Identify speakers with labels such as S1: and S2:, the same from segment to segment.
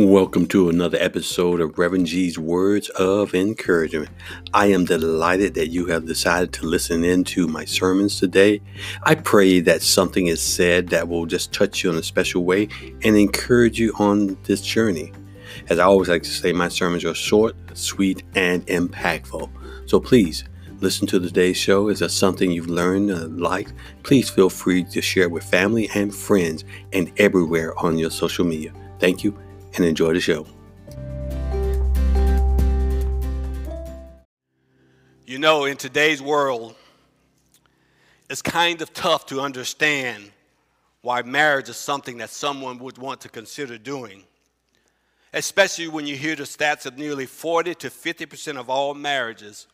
S1: Welcome to another episode of Reverend G's Words of Encouragement. I am delighted that you have decided to listen in to my sermons today. I pray that something is said that will just touch you in a special way and encourage you on this journey. As I always like to say, my sermons are short, sweet, and impactful. So please listen to today's show. Is there something you've learned, uh, liked? Please feel free to share it with family and friends and everywhere on your social media. Thank you and enjoy the show.
S2: You know, in today's world, it's kind of tough to understand why marriage is something that someone would want to consider doing, especially when you hear the stats of nearly 40 to 50% of all marriages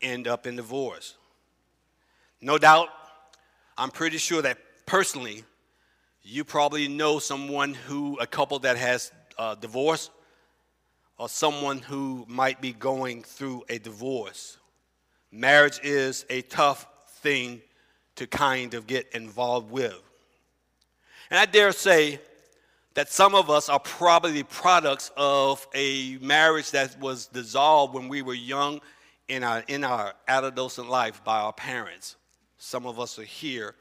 S2: end up in divorce. No doubt, I'm pretty sure that personally, you probably know someone who, a couple that has uh, divorce, or someone who might be going through a divorce. Marriage is a tough thing to kind of get involved with. And I dare say that some of us are probably products of a marriage that was dissolved when we were young in our, in our adolescent life by our parents. Some of us are here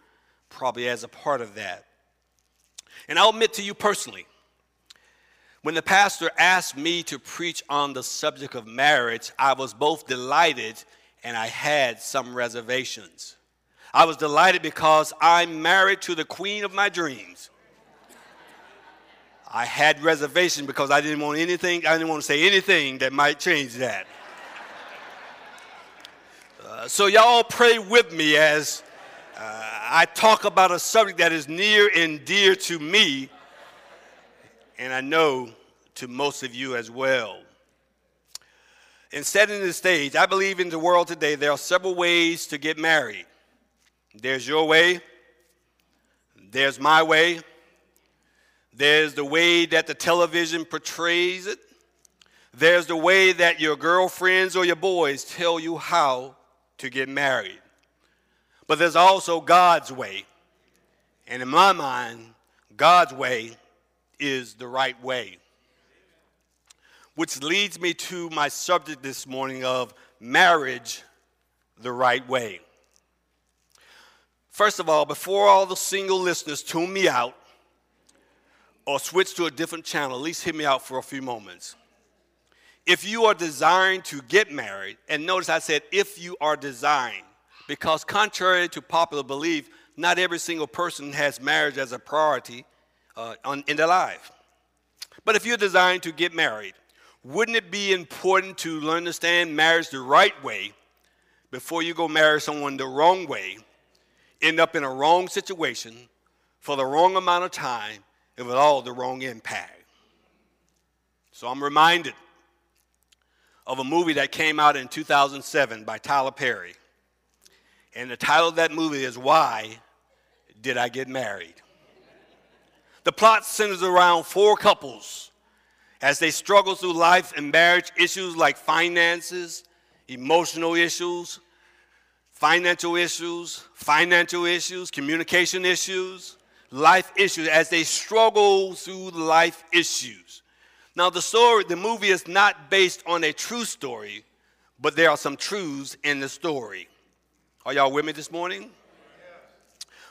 S2: probably as a part of that. And I'll admit to you personally, when the pastor asked me to preach on the subject of marriage, I was both delighted and I had some reservations. I was delighted because I'm married to the queen of my dreams. I had reservations because I didn't want anything, I didn't want to say anything that might change that. Uh, so, y'all pray with me as uh, I talk about a subject that is near and dear to me, and I know to most of you as well. In setting the stage, I believe in the world today there are several ways to get married. There's your way, there's my way, there's the way that the television portrays it, there's the way that your girlfriends or your boys tell you how to get married. But there's also God's way. And in my mind, God's way is the right way. Which leads me to my subject this morning of marriage the right way. First of all, before all the single listeners tune me out or switch to a different channel, at least hear me out for a few moments. If you are desiring to get married, and notice I said if you are desiring, because, contrary to popular belief, not every single person has marriage as a priority uh, on, in their life. But if you're designed to get married, wouldn't it be important to understand marriage the right way before you go marry someone the wrong way, end up in a wrong situation for the wrong amount of time and with all the wrong impact? So I'm reminded of a movie that came out in 2007 by Tyler Perry. And the title of that movie is Why Did I Get Married? The plot centers around four couples as they struggle through life and marriage issues like finances, emotional issues, financial issues, financial issues, communication issues, life issues, as they struggle through life issues. Now, the story, the movie is not based on a true story, but there are some truths in the story. Are y'all with me this morning?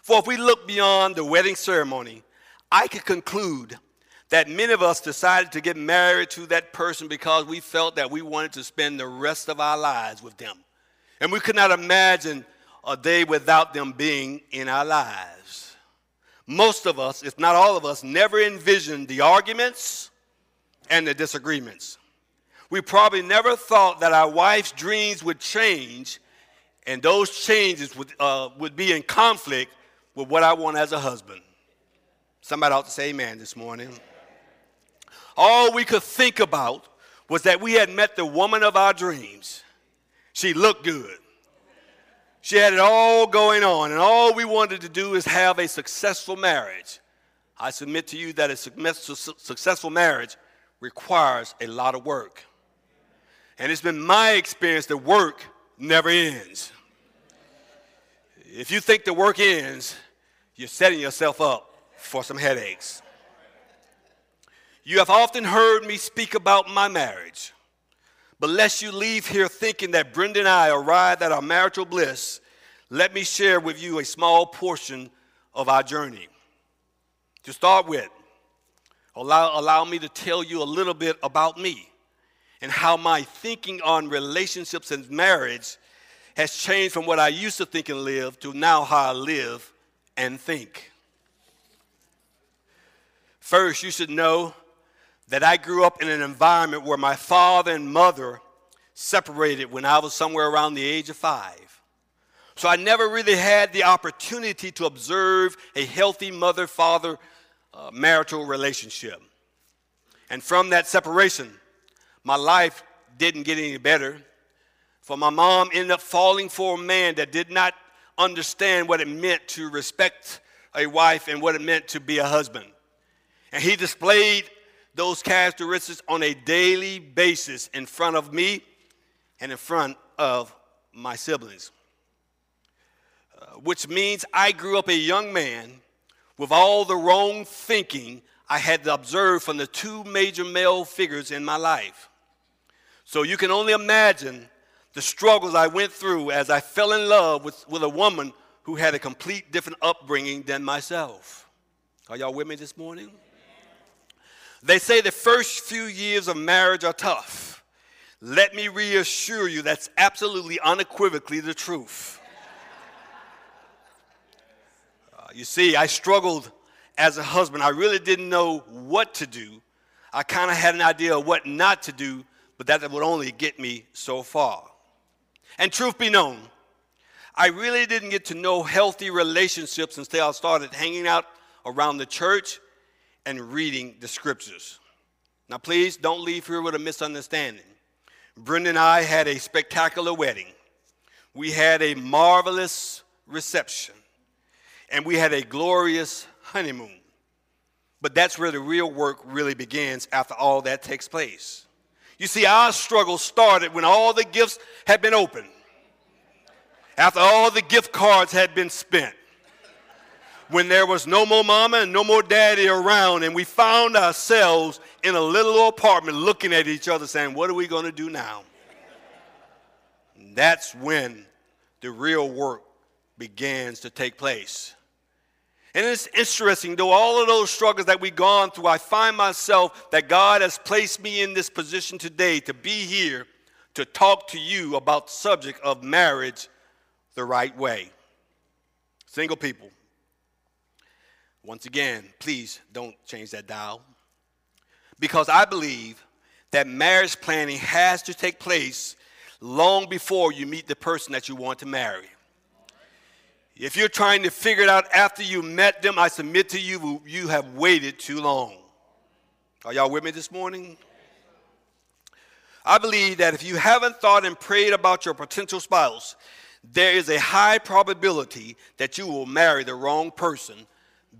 S2: For if we look beyond the wedding ceremony, I could conclude that many of us decided to get married to that person because we felt that we wanted to spend the rest of our lives with them. And we could not imagine a day without them being in our lives. Most of us, if not all of us, never envisioned the arguments and the disagreements. We probably never thought that our wife's dreams would change and those changes would, uh, would be in conflict with what I want as a husband. Somebody ought to say amen this morning. All we could think about was that we had met the woman of our dreams. She looked good. She had it all going on, and all we wanted to do is have a successful marriage. I submit to you that a successful marriage requires a lot of work. And it's been my experience that work never ends. If you think the work ends, you're setting yourself up for some headaches. You have often heard me speak about my marriage. But lest you leave here thinking that Brenda and I arrived at our marital bliss, let me share with you a small portion of our journey. To start with, allow, allow me to tell you a little bit about me and how my thinking on relationships and marriage has changed from what I used to think and live to now how I live and think. First, you should know that I grew up in an environment where my father and mother separated when I was somewhere around the age of five. So I never really had the opportunity to observe a healthy mother father uh, marital relationship. And from that separation, my life didn't get any better. For my mom ended up falling for a man that did not understand what it meant to respect a wife and what it meant to be a husband. And he displayed those characteristics on a daily basis in front of me and in front of my siblings. Uh, which means I grew up a young man with all the wrong thinking I had to observe from the two major male figures in my life. So you can only imagine the struggles I went through as I fell in love with, with a woman who had a complete different upbringing than myself. Are y'all with me this morning? They say the first few years of marriage are tough. Let me reassure you that's absolutely unequivocally the truth. Uh, you see, I struggled as a husband. I really didn't know what to do. I kind of had an idea of what not to do, but that would only get me so far. And truth be known, I really didn't get to know healthy relationships until I started hanging out around the church and reading the scriptures. Now, please don't leave here with a misunderstanding. Brenda and I had a spectacular wedding. We had a marvelous reception. And we had a glorious honeymoon. But that's where the real work really begins after all that takes place. You see, our struggle started when all the gifts had been opened, after all the gift cards had been spent when there was no more mama and no more daddy around, and we found ourselves in a little apartment looking at each other saying, What are we going to do now? And that's when the real work begins to take place. And it's interesting, though all of those struggles that we've gone through, I find myself that God has placed me in this position today to be here to talk to you about the subject of marriage the right way. Single people, once again, please don't change that dial. Because I believe that marriage planning has to take place long before you meet the person that you want to marry. If you're trying to figure it out after you met them, I submit to you, you have waited too long. Are y'all with me this morning? I believe that if you haven't thought and prayed about your potential spouse, there is a high probability that you will marry the wrong person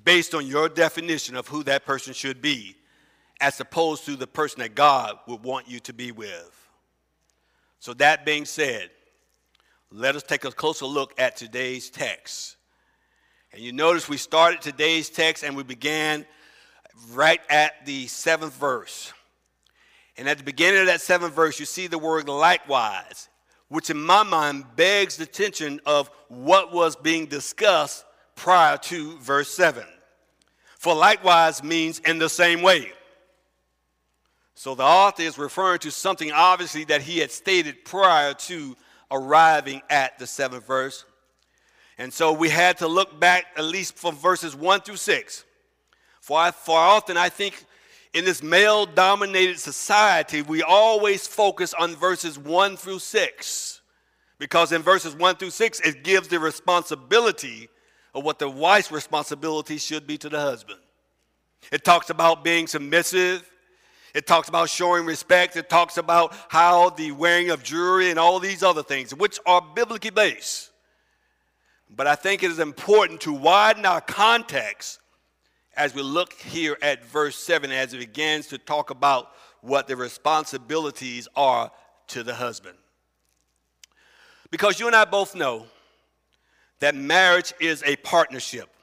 S2: based on your definition of who that person should be, as opposed to the person that God would want you to be with. So, that being said, let us take a closer look at today's text. And you notice we started today's text and we began right at the seventh verse. And at the beginning of that seventh verse, you see the word likewise, which in my mind begs the attention of what was being discussed prior to verse 7. For likewise means in the same way. So the author is referring to something obviously that he had stated prior to arriving at the seventh verse. And so we had to look back at least from verses 1 through 6. For, I, for often I think in this male dominated society, we always focus on verses 1 through 6. Because in verses 1 through 6, it gives the responsibility of what the wife's responsibility should be to the husband. It talks about being submissive. It talks about showing respect. It talks about how the wearing of jewelry and all these other things, which are biblically based. But I think it is important to widen our context as we look here at verse 7 as it begins to talk about what the responsibilities are to the husband. Because you and I both know that marriage is a partnership.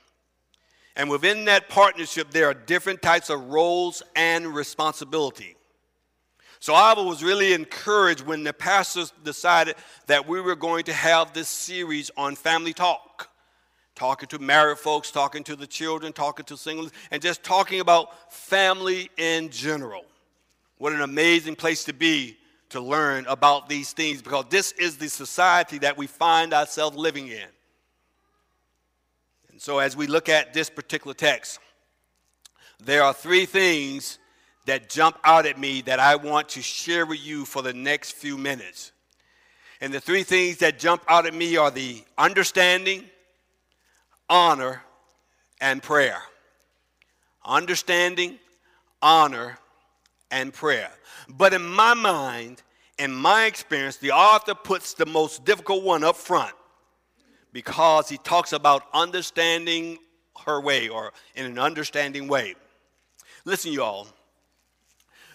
S2: And within that partnership, there are different types of roles and responsibility. So I was really encouraged when the pastors decided that we were going to have this series on family talk. Talking to married folks, talking to the children, talking to singles, and just talking about family in general. What an amazing place to be to learn about these things because this is the society that we find ourselves living in. So, as we look at this particular text, there are three things that jump out at me that I want to share with you for the next few minutes. And the three things that jump out at me are the understanding, honor, and prayer. Understanding, honor, and prayer. But in my mind, in my experience, the author puts the most difficult one up front because he talks about understanding her way or in an understanding way. Listen, y'all.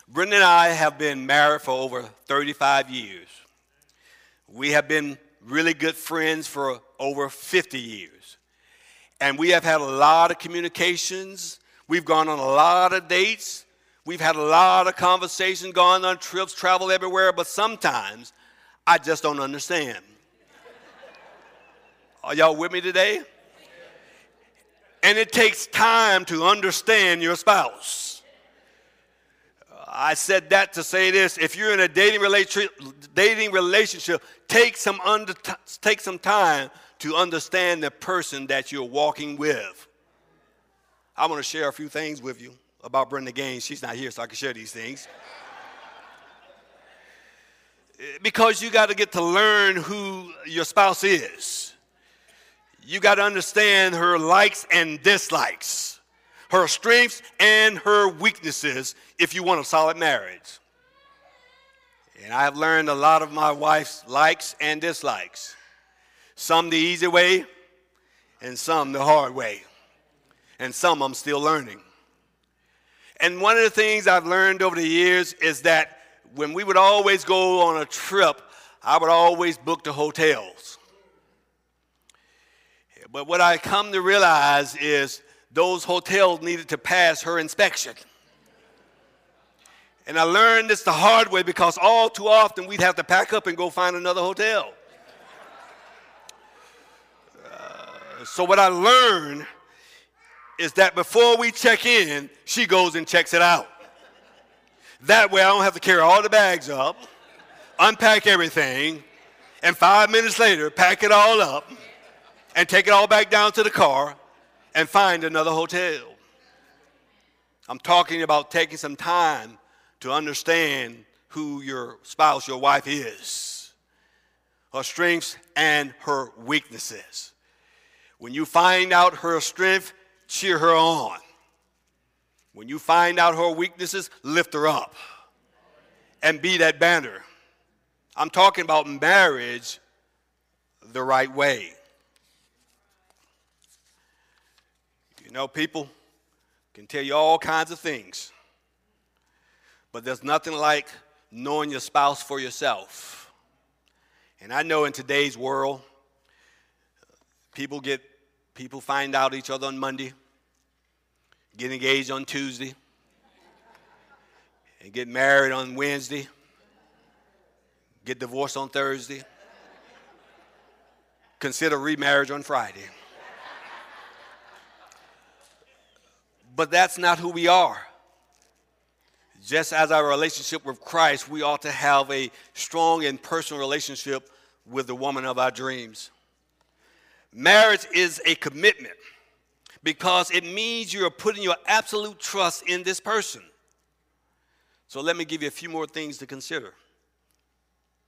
S2: Brenda and I have been married for over 35 years. We have been really good friends for over 50 years. And we have had a lot of communications. We've gone on a lot of dates. We've had a lot of conversations, gone on trips, traveled everywhere, but sometimes I just don't understand. Are y'all with me today? And it takes time to understand your spouse. I said that to say this. If you're in a dating, relation, dating relationship, take some, under, take some time to understand the person that you're walking with. I want to share a few things with you about Brenda Gaines. She's not here, so I can share these things. because you got to get to learn who your spouse is. You got to understand her likes and dislikes her strengths and her weaknesses if you want a solid marriage. And I have learned a lot of my wife's likes and dislikes. Some the easy way, and some the hard way. And some I'm still learning. And one of the things I've learned over the years is that when we would always go on a trip, I would always book the hotels. But what I come to realize is those hotels needed to pass her inspection. And I learned this the hard way because all too often we'd have to pack up and go find another hotel. Uh, so, what I learned is that before we check in, she goes and checks it out. That way, I don't have to carry all the bags up, unpack everything, and five minutes later, pack it all up and take it all back down to the car and find another hotel. I'm talking about taking some time to understand who your spouse, your wife is, her strengths and her weaknesses. When you find out her strength, cheer her on. When you find out her weaknesses, lift her up and be that banner. I'm talking about marriage the right way. You know, people can tell you all kinds of things, but there's nothing like knowing your spouse for yourself. And I know in today's world, people get people find out each other on Monday, get engaged on Tuesday, and get married on Wednesday, get divorced on Thursday, consider remarriage on Friday. But that's not who we are. Just as our relationship with Christ, we ought to have a strong and personal relationship with the woman of our dreams. Marriage is a commitment because it means you are putting your absolute trust in this person. So let me give you a few more things to consider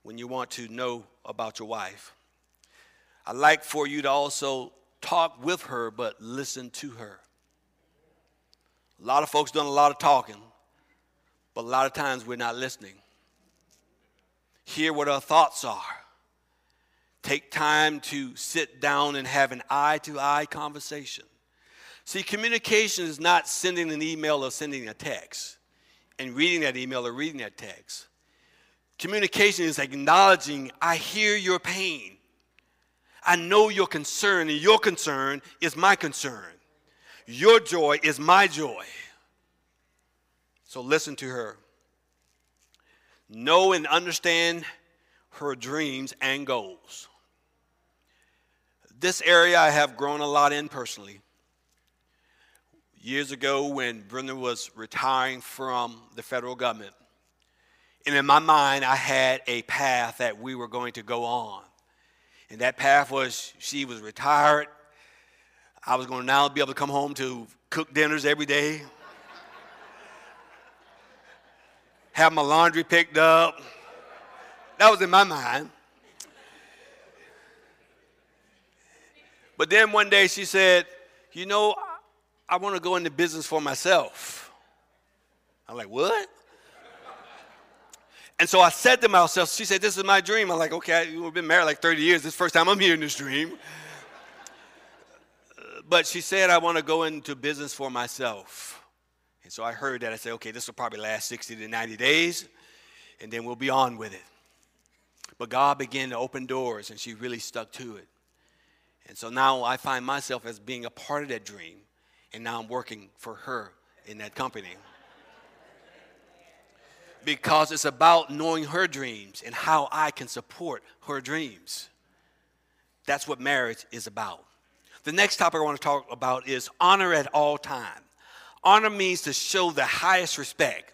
S2: when you want to know about your wife. I'd like for you to also talk with her, but listen to her. A lot of folks doing a lot of talking, but a lot of times we're not listening. Hear what our thoughts are. Take time to sit down and have an eye to eye conversation. See, communication is not sending an email or sending a text and reading that email or reading that text. Communication is acknowledging, I hear your pain. I know your concern, and your concern is my concern. Your joy is my joy. So listen to her. Know and understand her dreams and goals. This area I have grown a lot in personally. Years ago, when Brenda was retiring from the federal government, and in my mind, I had a path that we were going to go on. And that path was she was retired. I was going to now be able to come home to cook dinners every day, have my laundry picked up. That was in my mind. But then one day she said, You know, I want to go into business for myself. I'm like, What? And so I said to myself, She said, This is my dream. I'm like, Okay, we've been married like 30 years. This first time I'm hearing this dream. But she said, I want to go into business for myself. And so I heard that. I said, Okay, this will probably last 60 to 90 days, and then we'll be on with it. But God began to open doors, and she really stuck to it. And so now I find myself as being a part of that dream, and now I'm working for her in that company. Because it's about knowing her dreams and how I can support her dreams. That's what marriage is about. The next topic I want to talk about is honor at all time. Honor means to show the highest respect.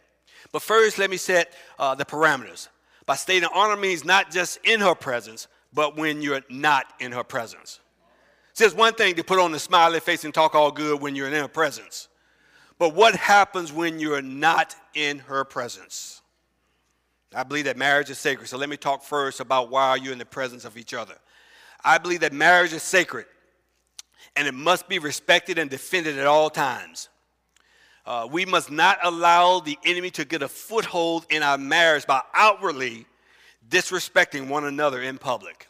S2: But first, let me set uh, the parameters by stating honor means not just in her presence, but when you're not in her presence. It's one thing to put on a smiley face and talk all good when you're in her presence. But what happens when you're not in her presence? I believe that marriage is sacred. So let me talk first about why you're in the presence of each other. I believe that marriage is sacred and it must be respected and defended at all times. Uh, we must not allow the enemy to get a foothold in our marriage by outwardly disrespecting one another in public.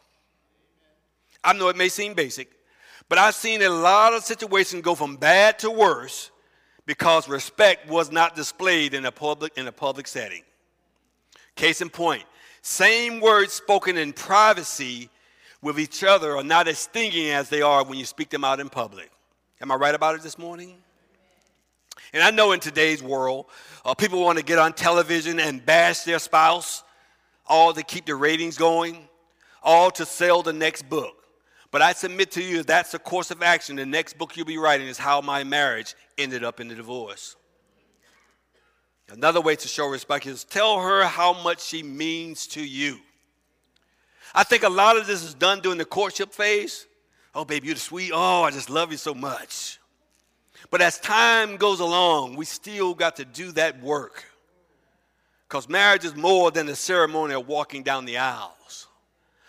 S2: I know it may seem basic, but I've seen a lot of situations go from bad to worse because respect was not displayed in a public in a public setting. Case in point, same words spoken in privacy with each other are not as stinging as they are when you speak them out in public. Am I right about it this morning? And I know in today's world, uh, people want to get on television and bash their spouse, all to keep the ratings going, all to sell the next book. But I submit to you that's a course of action. The next book you'll be writing is How My Marriage Ended Up in the Divorce. Another way to show respect is tell her how much she means to you. I think a lot of this is done during the courtship phase. Oh, baby, you're the sweet. Oh, I just love you so much. But as time goes along, we still got to do that work. Because marriage is more than the ceremony of walking down the aisles.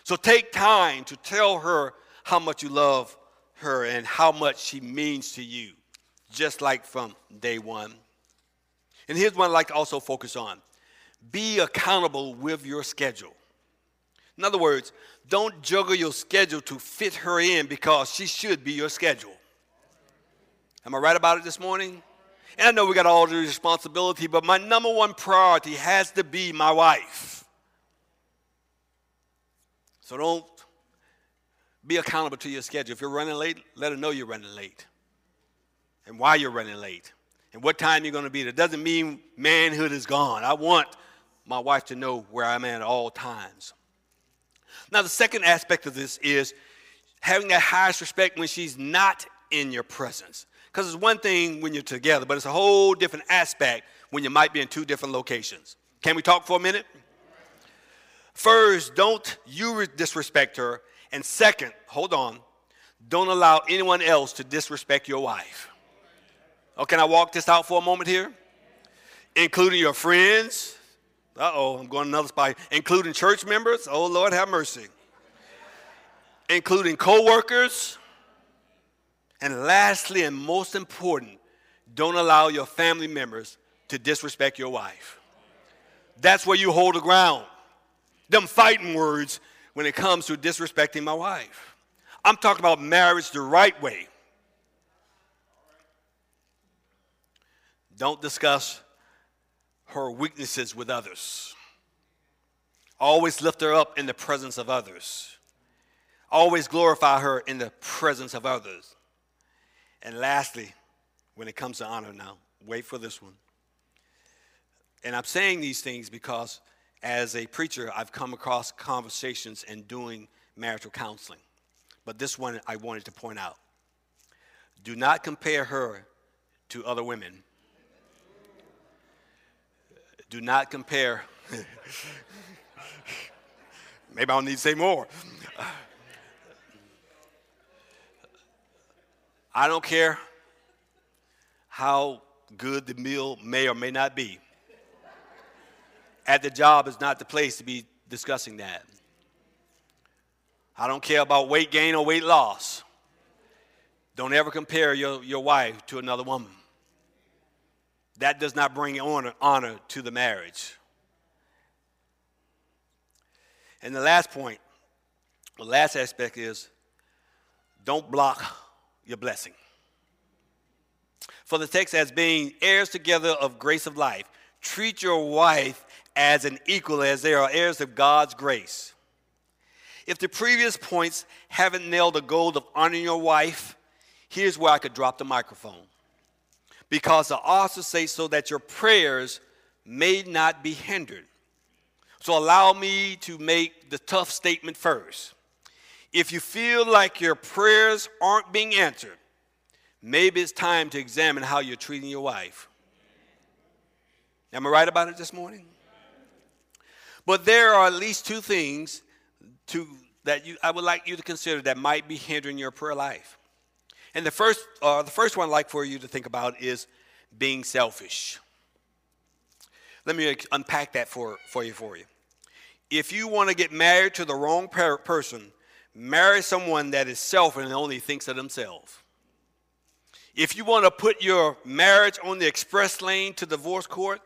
S2: So take time to tell her how much you love her and how much she means to you, just like from day one. And here's what I'd like to also focus on be accountable with your schedule. In other words, don't juggle your schedule to fit her in because she should be your schedule. Am I right about it this morning? And I know we got all the responsibility, but my number one priority has to be my wife. So don't be accountable to your schedule. If you're running late, let her know you're running late and why you're running late and what time you're going to be there. Doesn't mean manhood is gone. I want my wife to know where I'm at at all times. Now, the second aspect of this is having that highest respect when she's not in your presence. Because it's one thing when you're together, but it's a whole different aspect when you might be in two different locations. Can we talk for a minute? First, don't you disrespect her and second, hold on, don't allow anyone else to disrespect your wife. Oh, can I walk this out for a moment here? Including your friends. Uh oh, I'm going another spot. Including church members. Oh, Lord, have mercy. Including co workers. And lastly, and most important, don't allow your family members to disrespect your wife. That's where you hold the ground. Them fighting words when it comes to disrespecting my wife. I'm talking about marriage the right way. Don't discuss her weaknesses with others. Always lift her up in the presence of others. Always glorify her in the presence of others. And lastly, when it comes to honor now. Wait for this one. And I'm saying these things because as a preacher, I've come across conversations and doing marital counseling. But this one I wanted to point out. Do not compare her to other women. Do not compare. Maybe I'll need to say more. I don't care how good the meal may or may not be. At the job is not the place to be discussing that. I don't care about weight gain or weight loss. Don't ever compare your, your wife to another woman. That does not bring honor, honor to the marriage. And the last point, the last aspect is don't block your blessing. For the text as being heirs together of grace of life, treat your wife as an equal as they are heirs of God's grace. If the previous points haven't nailed the goal of honoring your wife, here's where I could drop the microphone. Because the also says so that your prayers may not be hindered. So allow me to make the tough statement first. If you feel like your prayers aren't being answered, maybe it's time to examine how you're treating your wife. Am I right about it this morning? But there are at least two things to, that you, I would like you to consider that might be hindering your prayer life. And the first, uh, the first one I'd like for you to think about is being selfish. Let me unpack that for, for you for you. If you want to get married to the wrong person, marry someone that is selfish and only thinks of themselves. If you want to put your marriage on the express lane to divorce court,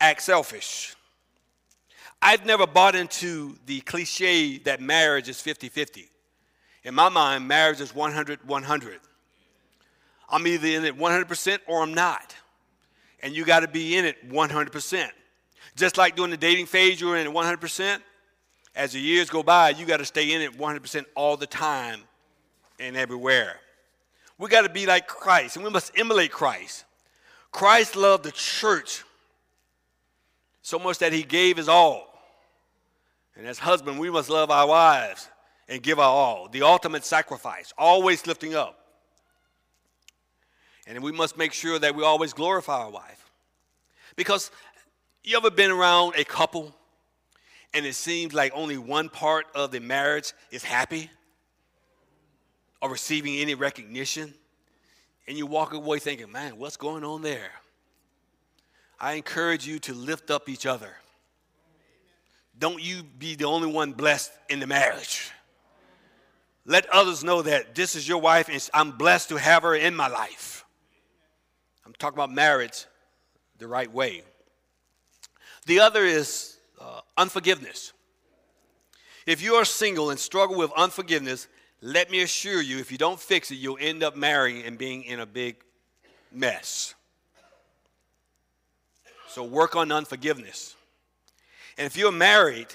S2: act selfish. I've never bought into the cliche that marriage is 50 50. In my mind, marriage is 100 100. I'm either in it 100% or I'm not. And you got to be in it 100%. Just like during the dating phase, you were in it 100%. As the years go by, you got to stay in it 100% all the time and everywhere. We got to be like Christ, and we must emulate Christ. Christ loved the church so much that he gave his all. And as husband, we must love our wives and give our all. The ultimate sacrifice, always lifting up. And we must make sure that we always glorify our wife. Because you ever been around a couple and it seems like only one part of the marriage is happy or receiving any recognition, and you walk away thinking, man, what's going on there? I encourage you to lift up each other. Don't you be the only one blessed in the marriage. Let others know that this is your wife and I'm blessed to have her in my life. I'm talking about marriage the right way. The other is uh, unforgiveness. If you are single and struggle with unforgiveness, let me assure you, if you don't fix it, you'll end up marrying and being in a big mess. So work on unforgiveness. And if you're married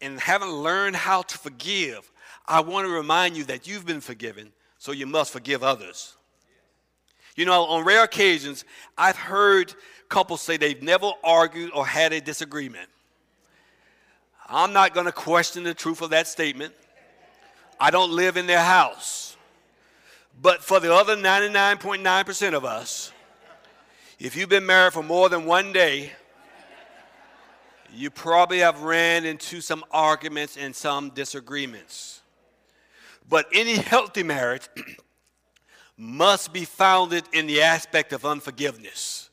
S2: and haven't learned how to forgive, I want to remind you that you've been forgiven, so you must forgive others. You know, on rare occasions, I've heard couples say they've never argued or had a disagreement. I'm not going to question the truth of that statement. I don't live in their house. But for the other 99.9% of us, if you've been married for more than one day, you probably have ran into some arguments and some disagreements. But any healthy marriage must be founded in the aspect of unforgiveness.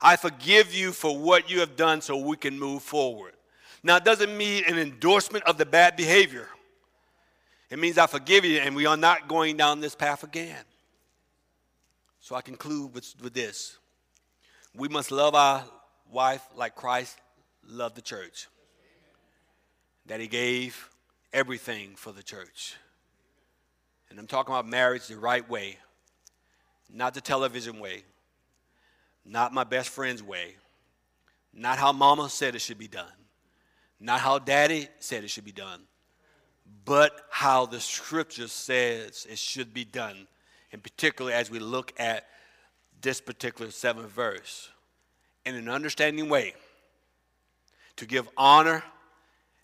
S2: I forgive you for what you have done so we can move forward. Now, it doesn't mean an endorsement of the bad behavior. It means I forgive you and we are not going down this path again. So I conclude with, with this. We must love our wife like Christ loved the church. That he gave everything for the church. And I'm talking about marriage the right way, not the television way, not my best friend's way, not how mama said it should be done. Not how daddy said it should be done, but how the scripture says it should be done. And particularly as we look at this particular seventh verse in an understanding way to give honor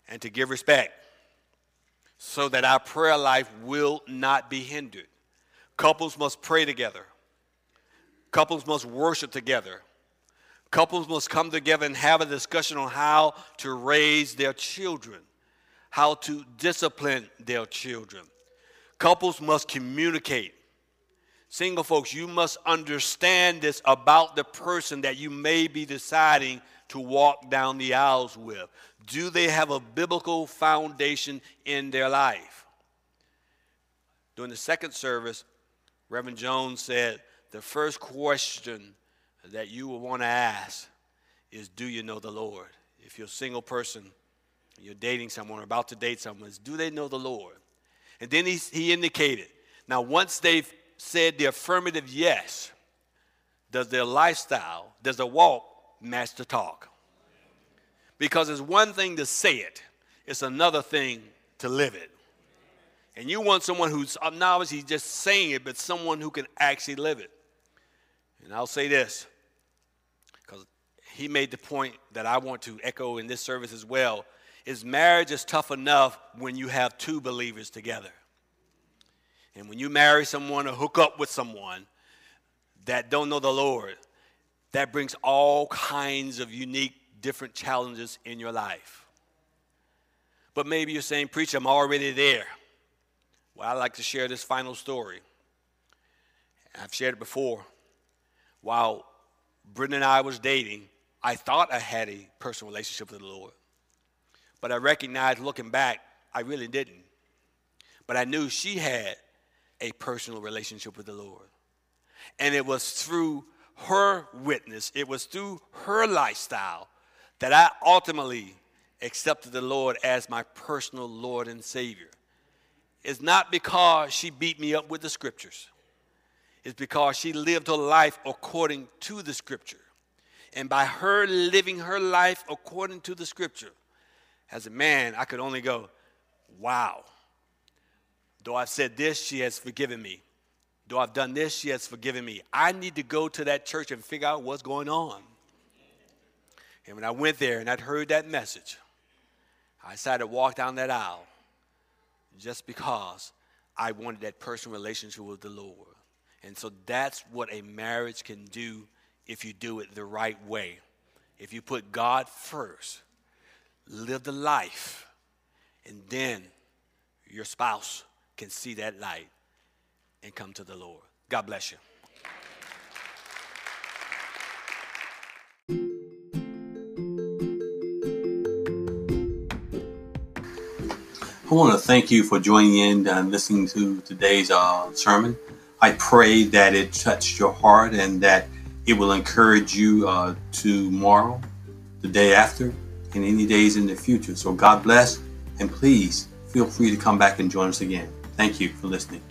S2: and to give respect so that our prayer life will not be hindered. Couples must pray together. Couples must worship together. Couples must come together and have a discussion on how to raise their children, how to discipline their children. Couples must communicate. Single folks, you must understand this about the person that you may be deciding to walk down the aisles with. Do they have a biblical foundation in their life? During the second service, Reverend Jones said the first question that you will want to ask is Do you know the Lord? If you're a single person, you're dating someone or about to date someone, is do they know the Lord? And then he, he indicated, now once they've said the affirmative yes, does their lifestyle, does their walk match the talk? Because it's one thing to say it, it's another thing to live it. And you want someone who's not obviously just saying it, but someone who can actually live it. And I'll say this, because he made the point that I want to echo in this service as well, is marriage is tough enough when you have two believers together. And when you marry someone or hook up with someone that don't know the Lord, that brings all kinds of unique, different challenges in your life. But maybe you're saying, Preacher, I'm already there. Well, I'd like to share this final story. I've shared it before. While Brenda and I was dating, I thought I had a personal relationship with the Lord. But I recognized looking back, I really didn't. But I knew she had a personal relationship with the Lord. And it was through her witness, it was through her lifestyle that I ultimately accepted the Lord as my personal Lord and Savior. It's not because she beat me up with the scriptures, it's because she lived her life according to the scripture. And by her living her life according to the scripture, as a man, I could only go, wow. Though I've said this, she has forgiven me. Though I've done this, she has forgiven me. I need to go to that church and figure out what's going on. And when I went there and I'd heard that message, I decided to walk down that aisle just because I wanted that personal relationship with the Lord. And so that's what a marriage can do if you do it the right way. If you put God first, live the life, and then your spouse can see that light and come to the Lord. God bless you.
S1: I want to thank you for joining in and listening to today's uh, sermon. I pray that it touched your heart and that it will encourage you uh, tomorrow, the day after, and any days in the future. So God bless, and please feel free to come back and join us again. Thank you for listening.